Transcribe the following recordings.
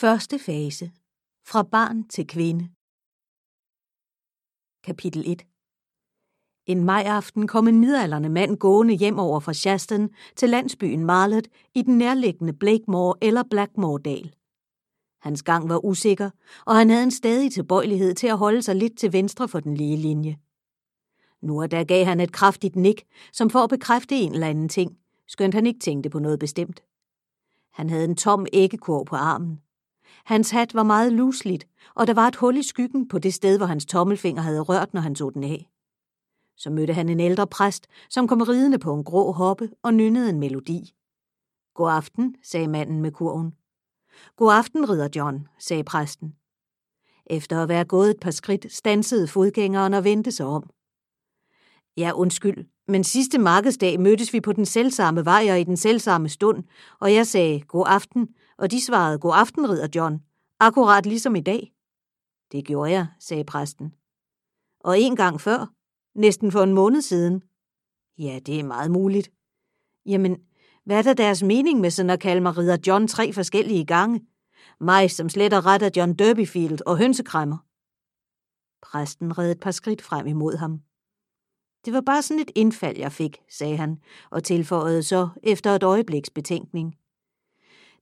Første fase. Fra barn til kvinde. Kapitel 1 En majaften kom en midalderne mand gående hjem over fra Shaston til landsbyen Marlet i den nærliggende Blakemore eller Blackmore-dal. Hans gang var usikker, og han havde en stadig tilbøjelighed til at holde sig lidt til venstre for den lige linje. Nu og da gav han et kraftigt nik, som for at bekræfte en eller anden ting, skønt han ikke tænkte på noget bestemt. Han havde en tom æggekurv på armen. Hans hat var meget lusligt, og der var et hul i skyggen på det sted, hvor hans tommelfinger havde rørt, når han tog den af. Så mødte han en ældre præst, som kom ridende på en grå hoppe og nynnede en melodi. God aften, sagde manden med kurven. God aften, ridder John, sagde præsten. Efter at være gået et par skridt, stansede fodgængeren og vendte sig om. Ja, undskyld, men sidste markedsdag mødtes vi på den selvsamme vej og i den selvsamme stund, og jeg sagde god aften, og de svarede god aften, ridder John, akkurat ligesom i dag. Det gjorde jeg, sagde præsten. Og en gang før, næsten for en måned siden. Ja, det er meget muligt. Jamen, hvad er der deres mening med sådan at kalde mig ridder John tre forskellige gange? Mig, som slet og ret John Derbyfield og hønsekræmmer. Præsten redde et par skridt frem imod ham. Det var bare sådan et indfald, jeg fik, sagde han, og tilføjede så efter et øjebliks betænkning.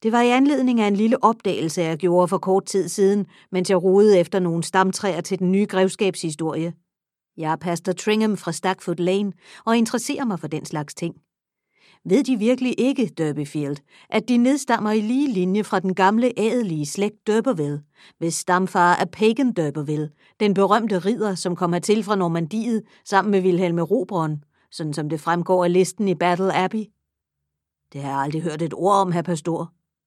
Det var i anledning af en lille opdagelse, jeg gjorde for kort tid siden, mens jeg rodede efter nogle stamtræer til den nye grevskabshistorie. Jeg er pastor Tringham fra Stackford Lane og interesserer mig for den slags ting. Ved de virkelig ikke, Derbyfield, at de nedstammer i lige linje fra den gamle adelige slægt Derbyville, hvis stamfar er Pagan Derbyville, den berømte ridder, som kom til fra Normandiet sammen med Wilhelm Robron, sådan som det fremgår af listen i Battle Abbey? Det har jeg aldrig hørt et ord om, herr pastor.